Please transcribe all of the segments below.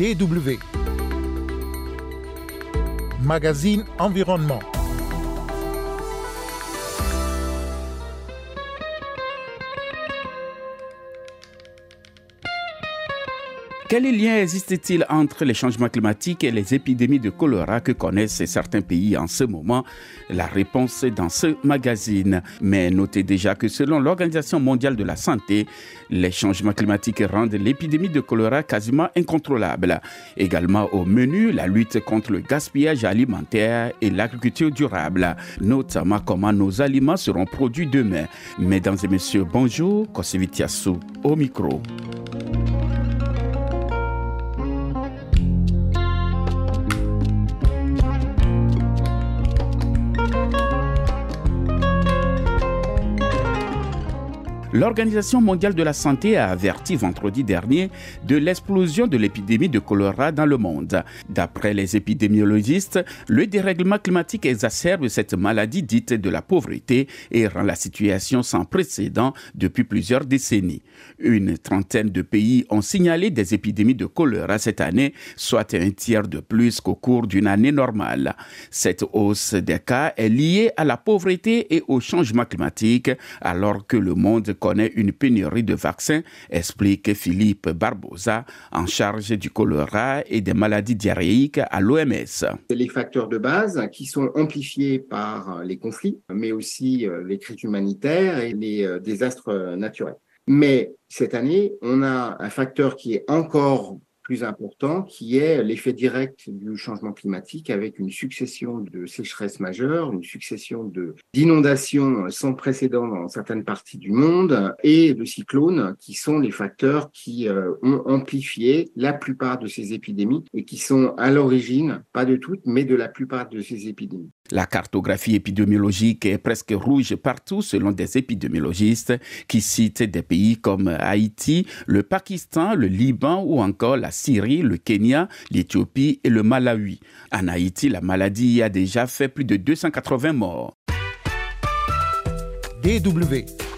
DW. Magazine Environnement. Quel lien existe-t-il entre les changements climatiques et les épidémies de choléra que connaissent certains pays en ce moment? La réponse est dans ce magazine. Mais notez déjà que selon l'Organisation mondiale de la santé, les changements climatiques rendent l'épidémie de choléra quasiment incontrôlable. Également au menu, la lutte contre le gaspillage alimentaire et l'agriculture durable, notamment comment nos aliments seront produits demain. Mesdames et messieurs, bonjour, Kosevitiasu au micro. L'Organisation mondiale de la santé a averti vendredi dernier de l'explosion de l'épidémie de choléra dans le monde. D'après les épidémiologistes, le dérèglement climatique exacerbe cette maladie dite de la pauvreté et rend la situation sans précédent depuis plusieurs décennies. Une trentaine de pays ont signalé des épidémies de choléra cette année, soit un tiers de plus qu'au cours d'une année normale. Cette hausse des cas est liée à la pauvreté et au changement climatique, alors que le monde connaît une pénurie de vaccins, explique Philippe Barbosa, en charge du choléra et des maladies diarrhéiques à l'OMS. Les facteurs de base qui sont amplifiés par les conflits, mais aussi euh, les crises humanitaires et les euh, désastres naturels. Mais cette année, on a un facteur qui est encore important, qui est l'effet direct du changement climatique avec une succession de sécheresses majeures, une succession d'inondations sans précédent dans certaines parties du monde et de cyclones qui sont les facteurs qui euh, ont amplifié la plupart de ces épidémies et qui sont à l'origine, pas de toutes, mais de la plupart de ces épidémies. La cartographie épidémiologique est presque rouge partout selon des épidémiologistes qui citent des pays comme Haïti, le Pakistan, le Liban ou encore la Syrie, le Kenya, l'Éthiopie et le Malawi. En Haïti, la maladie a déjà fait plus de 280 morts. DW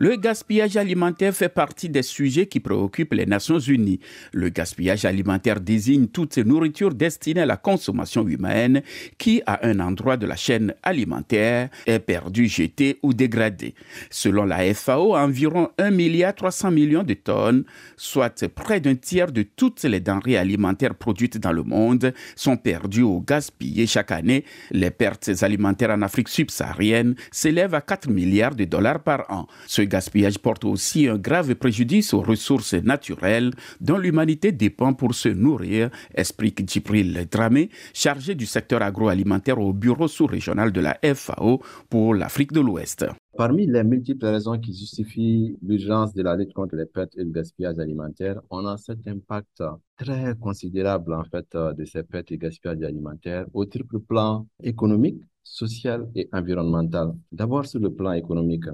Le gaspillage alimentaire fait partie des sujets qui préoccupent les Nations Unies. Le gaspillage alimentaire désigne toute nourriture destinée à la consommation humaine qui, à un endroit de la chaîne alimentaire, est perdue, jetée ou dégradée. Selon la FAO, environ 1 milliard 300 millions de tonnes, soit près d'un tiers de toutes les denrées alimentaires produites dans le monde, sont perdues ou gaspillées chaque année. Les pertes alimentaires en Afrique subsaharienne s'élèvent à 4 milliards de dollars par an. Gaspillage porte aussi un grave préjudice aux ressources naturelles dont l'humanité dépend pour se nourrir, explique Djibril Dramé, chargé du secteur agroalimentaire au bureau sous-régional de la FAO pour l'Afrique de l'Ouest. Parmi les multiples raisons qui justifient l'urgence de la lutte contre les pertes et le gaspillage alimentaire, on a cet impact très considérable en fait de ces pertes et gaspillage alimentaire au triple plan économique, social et environnemental. D'abord sur le plan économique,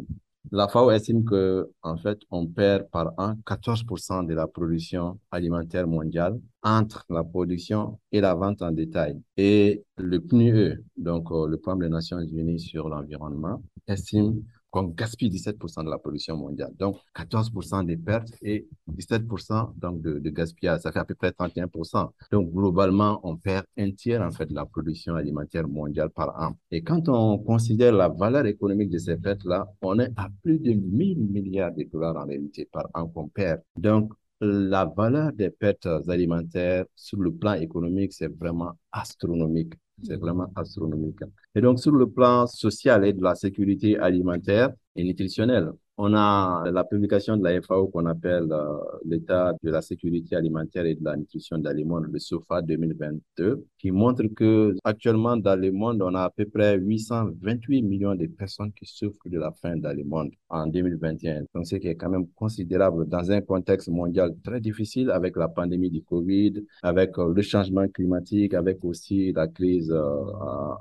la FAO estime que, en fait, on perd par an 14% de la production alimentaire mondiale entre la production et la vente en détail. Et le PNUE, donc euh, le Programme des Nations Unies sur l'environnement, estime qu'on gaspille 17% de la production mondiale. Donc, 14% des pertes et 17% donc de, gaspillage. Ça fait à peu près 31%. Donc, globalement, on perd un tiers, en fait, de la production alimentaire mondiale par an. Et quand on considère la valeur économique de ces pertes-là, on est à plus de 1000 milliards de dollars en réalité par an qu'on perd. Donc, la valeur des pertes alimentaires sur le plan économique, c'est vraiment astronomique. C'est vraiment astronomique. Et donc, sur le plan social et de la sécurité alimentaire et nutritionnelle, on a la publication de la FAO qu'on appelle euh, l'état de la sécurité alimentaire et de la nutrition dans le monde, le SOFA 2022, qui montre que actuellement dans le monde, on a à peu près 828 millions de personnes qui souffrent de la faim dans le monde en 2021. Donc, ce qui est quand même considérable dans un contexte mondial très difficile avec la pandémie du Covid, avec euh, le changement climatique, avec aussi la crise euh,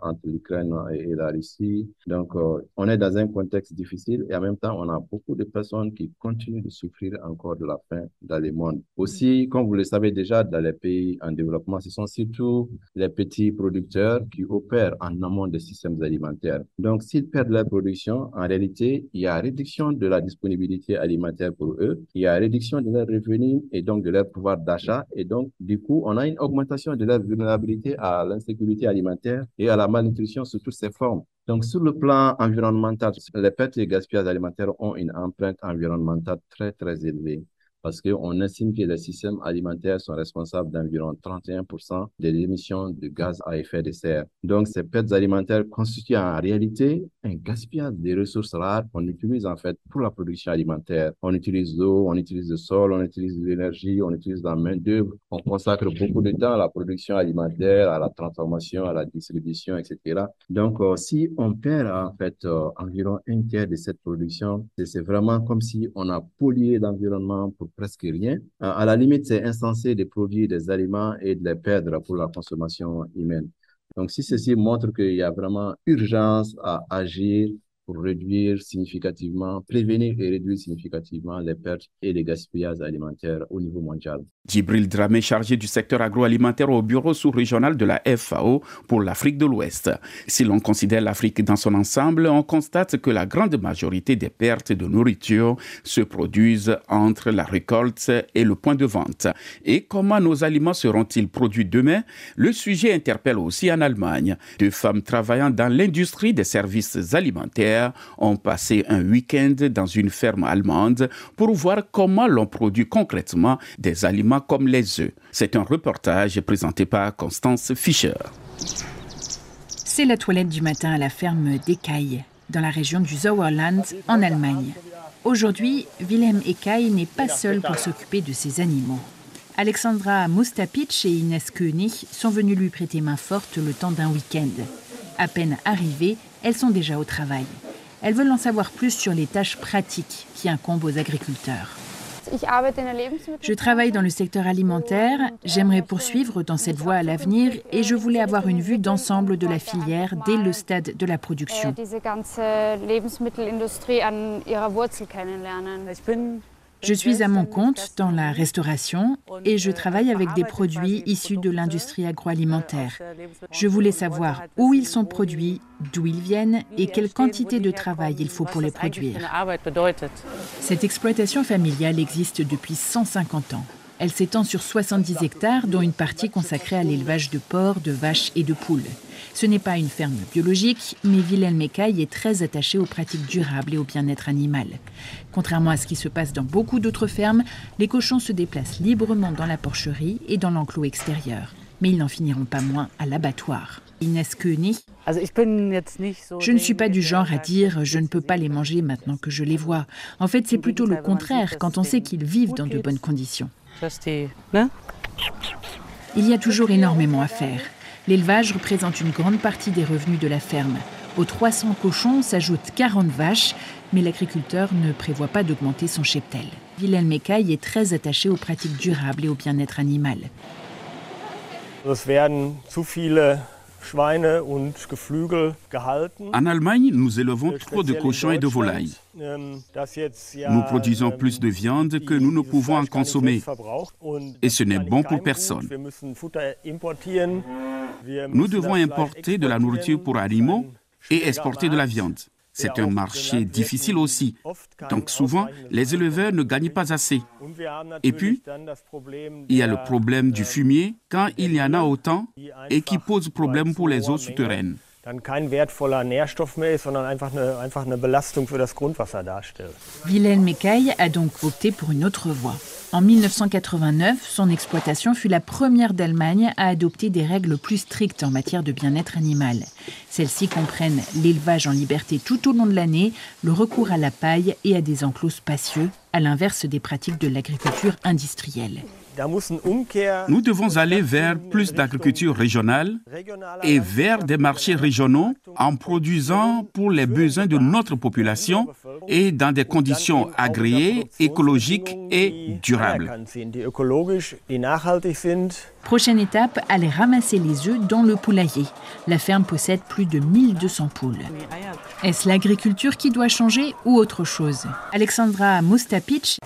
entre l'Ukraine et la Russie. Donc, on est dans un contexte difficile et en même temps, on a beaucoup de personnes qui continuent de souffrir encore de la faim dans le monde. Aussi, comme vous le savez déjà, dans les pays en développement, ce sont surtout les petits producteurs qui opèrent en amont des systèmes alimentaires. Donc, s'ils perdent leur production, en réalité, il y a réduction de la disponibilité alimentaire pour eux, il y a réduction de leurs revenus et donc de leur pouvoir d'achat. Et donc, du coup, on a une augmentation de leur vulnérabilité à l'insécurité alimentaire et à la malnutrition sous toutes ses formes. Donc, sur le plan environnemental, les pertes et gaspillages alimentaires ont une empreinte environnementale très, très élevée parce qu'on estime que les systèmes alimentaires sont responsables d'environ 31% des émissions de gaz à effet de serre. Donc, ces pertes alimentaires constituent en réalité un gaspillage des ressources rares qu'on utilise en fait pour la production alimentaire. On utilise l'eau, on utilise le sol, on utilise l'énergie, on utilise la main-d'œuvre. On consacre beaucoup de temps à la production alimentaire, à la transformation, à la distribution, etc. Donc, euh, si on perd en fait euh, environ un tiers de cette production, c'est vraiment comme si on a pollué l'environnement pour presque rien. À la limite, c'est insensé de produire des aliments et de les perdre pour la consommation humaine. Donc, si ceci montre qu'il y a vraiment urgence à agir pour réduire significativement, prévenir et réduire significativement les pertes et les gaspillages alimentaires au niveau mondial. Djibril Dramé, chargé du secteur agroalimentaire au bureau sous-régional de la FAO pour l'Afrique de l'Ouest. Si l'on considère l'Afrique dans son ensemble, on constate que la grande majorité des pertes de nourriture se produisent entre la récolte et le point de vente. Et comment nos aliments seront-ils produits demain? Le sujet interpelle aussi en Allemagne. Deux femmes travaillant dans l'industrie des services alimentaires ont passé un week-end dans une ferme allemande pour voir comment l'on produit concrètement des aliments comme les œufs. C'est un reportage présenté par Constance Fischer. C'est la toilette du matin à la ferme d'Ekaï, dans la région du Sauerland, en Allemagne. Aujourd'hui, Wilhelm Ekaï n'est pas seul pour s'occuper de ses animaux. Alexandra Mustapic et Inès König sont venues lui prêter main forte le temps d'un week-end. À peine arrivées, elles sont déjà au travail. Elles veulent en savoir plus sur les tâches pratiques qui incombent aux agriculteurs. Je travaille dans le secteur alimentaire. J'aimerais poursuivre dans cette voie à l'avenir et je voulais avoir une vue d'ensemble de la filière dès le stade de la production. Je suis à mon compte dans la restauration et je travaille avec des produits issus de l'industrie agroalimentaire. Je voulais savoir où ils sont produits, d'où ils viennent et quelle quantité de travail il faut pour les produire. Cette exploitation familiale existe depuis 150 ans. Elle s'étend sur 70 hectares, dont une partie consacrée à l'élevage de porcs, de vaches et de poules. Ce n'est pas une ferme biologique, mais Wilhelm Mecaille est très attaché aux pratiques durables et au bien-être animal. Contrairement à ce qui se passe dans beaucoup d'autres fermes, les cochons se déplacent librement dans la porcherie et dans l'enclos extérieur. Mais ils n'en finiront pas moins à l'abattoir. Inès König. Je ne suis pas du genre à dire je ne peux pas les manger maintenant que je les vois. En fait, c'est plutôt le contraire quand on sait qu'ils vivent dans de bonnes conditions. Il y a toujours énormément à faire. L'élevage représente une grande partie des revenus de la ferme. Aux 300 cochons s'ajoutent 40 vaches, mais l'agriculteur ne prévoit pas d'augmenter son cheptel. Wilhelm Mecaille est très attaché aux pratiques durables et au bien-être animal. En Allemagne, nous élevons trop de cochons et de volailles. Ähm, nous produisons plus de viande que nous ne pouvons en consommer. Et ce n'est bon pour personne. Nous devons importer de la nourriture pour animaux et exporter de la viande. C'est un marché difficile aussi. Donc souvent, les éleveurs ne gagnent pas assez. Et puis, il y a le problème du fumier quand il y en a autant et qui pose problème pour les eaux souterraines. Wilhelm Mecaille a donc opté pour une autre voie. En 1989, son exploitation fut la première d'Allemagne à adopter des règles plus strictes en matière de bien-être animal. Celles-ci comprennent l'élevage en liberté tout au long de l'année, le recours à la paille et à des enclos spacieux, à l'inverse des pratiques de l'agriculture industrielle. Nous devons aller vers plus d'agriculture régionale et vers des marchés régionaux en produisant pour les besoins de notre population et dans des conditions agréées, écologiques et durables. Prochaine étape, aller ramasser les œufs dans le poulailler. La ferme possède plus de 1200 poules. Est-ce l'agriculture qui doit changer ou autre chose? Alexandra Mustapic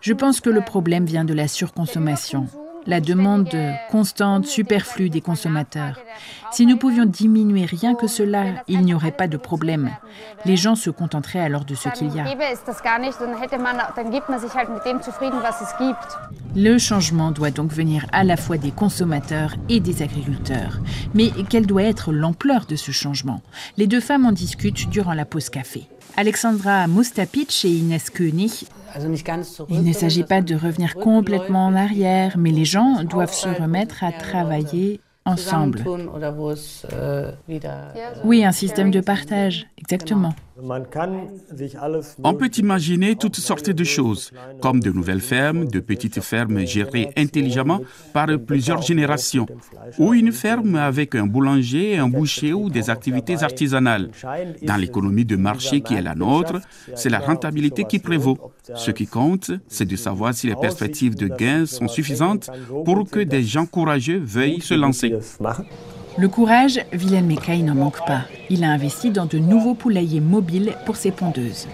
je pense que le problème vient de la surconsommation, la demande constante, superflue des consommateurs. Si nous pouvions diminuer rien que cela, il n'y aurait pas de problème. Les gens se contenteraient alors de ce qu'il y a. Le changement doit donc venir à la fois des consommateurs et des agriculteurs. Mais quelle doit être l'ampleur de ce changement? Les deux femmes en discutent durant la pause café. Alexandra Mustapic et Inès Koenig il ne s'agit pas de revenir complètement en arrière, mais les gens doivent se remettre à travailler ensemble. Oui, un système de partage, exactement. On peut imaginer toutes sortes de choses, comme de nouvelles fermes, de petites fermes gérées intelligemment par plusieurs générations, ou une ferme avec un boulanger, un boucher ou des activités artisanales. Dans l'économie de marché qui est la nôtre, c'est la rentabilité qui prévaut. Ce qui compte, c'est de savoir si les perspectives de gains sont suffisantes pour que des gens courageux veuillent se lancer. Le courage, Wilhelm Meckay n'en manque pas. Il a investi dans de nouveaux poulaillers mobiles pour ses pondeuses.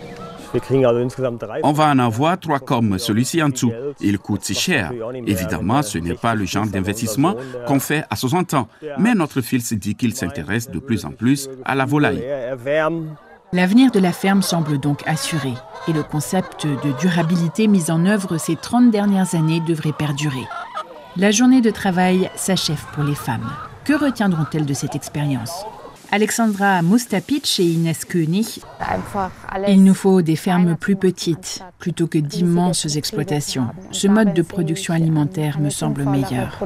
On va en avoir trois comme celui-ci en dessous. Il coûte si cher. Évidemment, ce n'est pas le genre d'investissement qu'on fait à 60 ans. Mais notre fils dit qu'il s'intéresse de plus en plus à la volaille. L'avenir de la ferme semble donc assuré et le concept de durabilité mis en œuvre ces 30 dernières années devrait perdurer. La journée de travail s'achève pour les femmes. Que retiendront-elles de cette expérience? Alexandra Mustapic et Inès Koenig, il nous faut des fermes plus petites plutôt que d'immenses exploitations. Ce mode de production alimentaire me semble meilleur.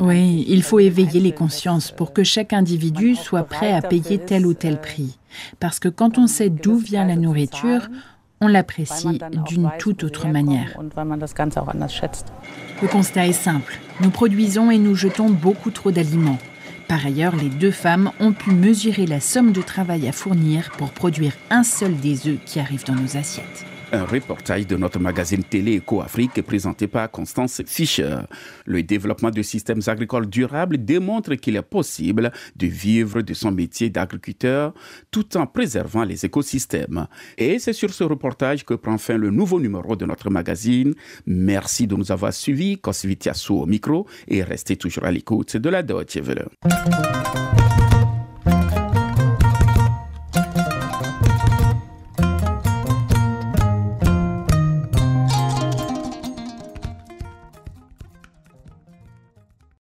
Oui, il faut éveiller les consciences pour que chaque individu soit prêt à payer tel ou tel prix. Parce que quand on sait d'où vient la nourriture, on l'apprécie d'une toute autre manière. Le constat est simple. Nous produisons et nous jetons beaucoup trop d'aliments. Par ailleurs, les deux femmes ont pu mesurer la somme de travail à fournir pour produire un seul des œufs qui arrivent dans nos assiettes. Un reportage de notre magazine télé Eco-Afrique présenté par Constance Fischer. Le développement de systèmes agricoles durables démontre qu'il est possible de vivre de son métier d'agriculteur tout en préservant les écosystèmes. Et c'est sur ce reportage que prend fin le nouveau numéro de notre magazine. Merci de nous avoir suivis. Kosvitiasu au micro et restez toujours à l'écoute de la Deutsche Welle.